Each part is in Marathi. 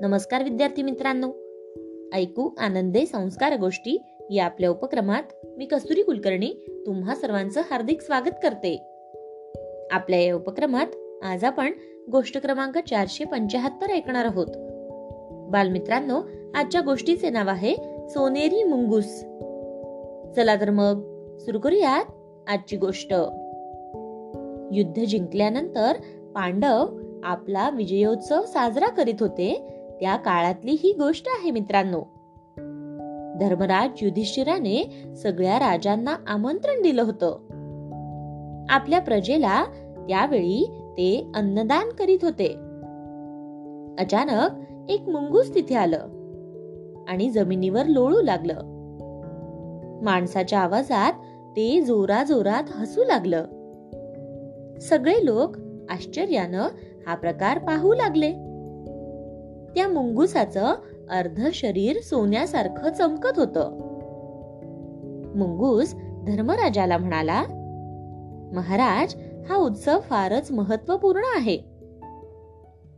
नमस्कार विद्यार्थी मित्रांनो. ऐकू आनंदे संस्कार गोष्टी या आपल्या उपक्रमात मी कस्तुरी कुलकर्णी तुम्हा सर्वांचं हार्दिक स्वागत करते. आपल्या या उपक्रमात आज आपण गोष्ट क्रमांक चारशे पंचाहत्तर ऐकणार आहोत. बालमित्रांनो आजच्या गोष्टीचे नाव आहे सोनेरी मुंगूस. चला तर मग सुरू करूयात आजची गोष्ट. युद्ध जिंकल्यानंतर पांडव आपला विजयोत्सव साजरा करीत होते. त्या काळातली ही गोष्ट आहे मित्रांनो. धर्मराज युधिष्ठिराने सगळ्या राजांना आमंत्रण दिलं होतं. आपल्या प्रजेला त्यावेळी ते अन्नदान करीत होते. अचानक एक मुंगूस तिथे आलं आणि जमिनीवर लोळू लागलं. माणसाच्या आवाजात ते जोरा जोरात हसू लागलं. सगळे लोक आश्चर्यानं हा प्रकार पाहू लागले. त्या मुंगुसाचं अर्ध शरीर सोन्यासारखं चमकत होत. मुंगूस धर्मराजाला म्हणाला महाराज हा उत्सव फारच महत्त्वपूर्ण आहे.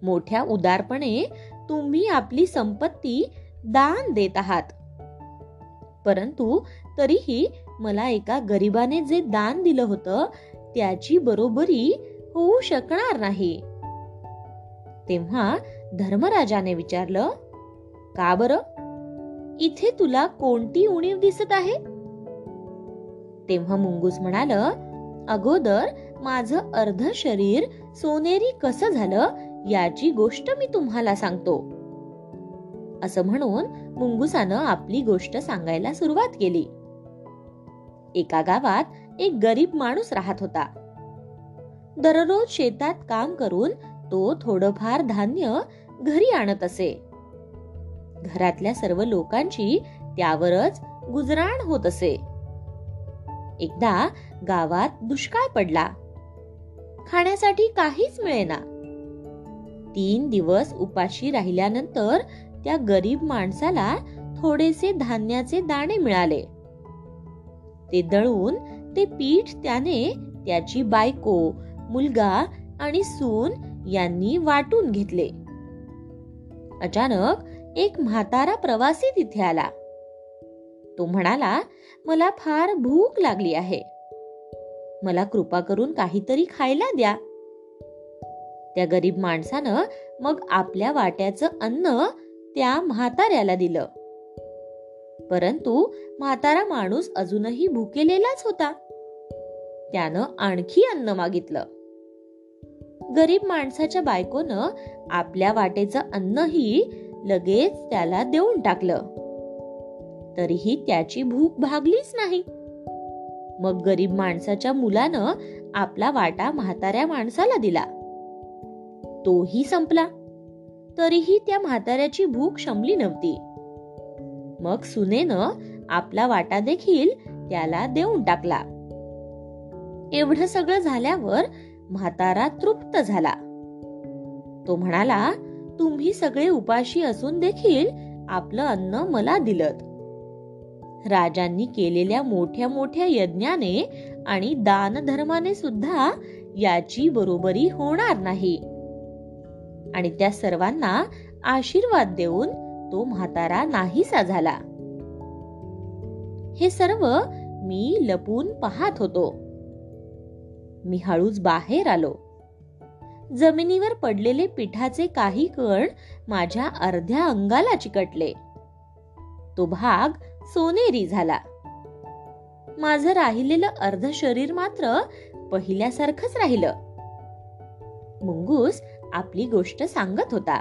मोठ्या उदारपणे तुम्ही आपली संपत्ती दान देत आहात. परंतु तरीही मला एका गरीबाने जे दान दिलं होतं त्याची बरोबरी होऊ शकणार नाही. तेव्हा धर्मराजाने विचारलं का बर? इथे तुला कोणती उणीव दिसत आहे? तेव्हा मुंगूस म्हणाल अगोदर माझं अर्ध शरीर सोनेरी कसं झालं याची गोष्ट मी तुम्हाला सांगतो. असं म्हणून मुंगुसानं आपली गोष्ट सांगायला सुरुवात केली. एका गावात एक गरीब माणूस राहत होता. दररोज शेतात काम करून तो थोडंफार धान्य घरी आणत असे. घरातल्या सर्व लोकांची त्यावरच गुजराण होत असे. एकदा गावात दुष्काळ पडला. खाण्यासाठी काहीच मिळेना. तीन दिवस उपाशी राहिल्यानंतर त्या गरीब माणसाला थोडेसे धान्याचे दाणे मिळाले. ते दळून ते पीठ त्याने त्याची बायको मुलगा आणि सून यांनी वाटून घेतले. अचानक एक म्हातारा प्रवासी तिथे आला. तो म्हणाला मला फार भूक लागली आहे. मला कृपा करून काहीतरी खायला द्या. त्या गरीब माणसानं मग आपल्या वाट्याचं अन्न त्या म्हाताऱ्याला दिलं. परंतु म्हातारा माणूस अजूनही भुकेलेलाच होता. त्यानं आणखी अन्न मागितलं. गरीब माणसाच्या बायकोनं आपल्या वाटेचं अन्नही लगेच त्याला देऊन टाकलं. तरीही त्याची भूक भागलीच नाही. मग गरीब माणसाच्या मुलानं आपला वाटा म्हाताऱ्या माणसाला दिला. तोही संपला. तरीही त्या म्हाताऱ्याची भूक शमली नव्हती. मग सुनेनं आपला वाटा देखील त्याला देऊन टाकला. एवढं सगळं झाल्यावर म्हातारा तृप्त झाला. तो म्हणाला तुम्ही सगळे उपाशी असून देखील आपलं अन्न मला दिलत. राजांनी केलेल्या मोठ्या मोठ्या यज्ञाने आणि दान धर्माने सुद्धा याची बरोबरी होणार नाही. आणि त्या सर्वांना आशीर्वाद देऊन तो म्हातारा नाहीसा झाला. हे सर्व मी लपून पाहत होतो. मी हळूच बाहेर आलो. जमिनीवर पडलेले पिठाचे काही कण माझ्या अर्ध्या अंगाला चिकटले. तो भाग सोनेरी झाला. माझं राहिलेलं अर्ध शरीर मात्र पहिल्यासारखंच राहिलं. मुंगूस आपली गोष्ट सांगत होता.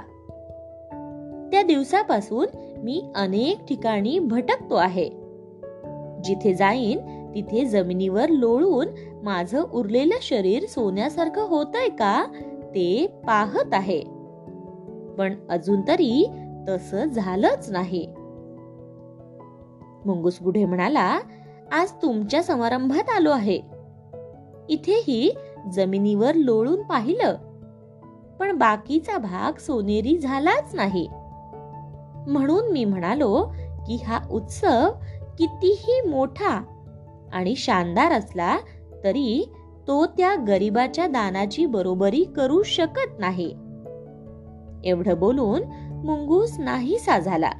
त्या दिवसापासून मी अनेक ठिकाणी भटकतो आहे. जिथे जाईन तिथे जमिनीवर लोळून माझं उरलेलं शरीर सोन्यासारखं होतंय का? ते पाहत आहे. पण अजून तरी तस झालंच नाही. मुंगूस गुढे म्हणाला आज तुमच्या समारंभात आलो आहे. इथेही जमिनीवर लोळून पाहिलं. पण बाकीचा भाग सोनेरी झालाच नाही. म्हणून मी म्हणालो की हा उत्सव कितीही मोठा आणि शानदार असला तरी तो त्या गरिबाच्या दानाची बरोबरी करू शकत नाही. एवढं बोलून मुंगूस नाहीसा झाला.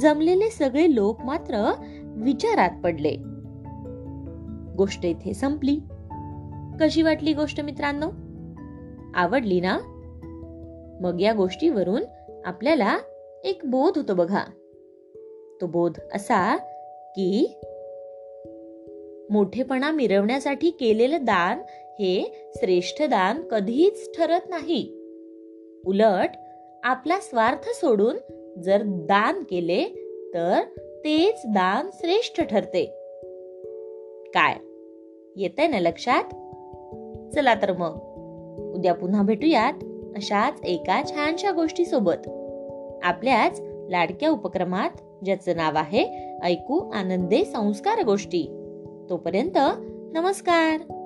जमलेले सगळे लोक मात्र विचारात पडले. गोष्ट इथे संपली. कशी वाटली गोष्ट मित्रांनो? आवडली ना? मग या गोष्टीवरून आपल्याला एक बोध होतो बघा. तो बोध असा की मोठेपणा मिरवण्यासाठी केलेलं दान हे श्रेष्ठ दान कधीच ठरत नाही. उलट आपला स्वार्थ सोडून जर दान केले तर तेच दान श्रेष्ठ ठरते. काय? येत ना लक्षात? चला तर मग. उद्या पुन्हा भेटूयात अशाच एका छानशा गोष्टी सोबत आपल्याच लाडक्या उपक्रमात ज्याचं नाव आहे ऐकू आनंदे संस्कार गोष्टी. तोपर्यंत नमस्कार.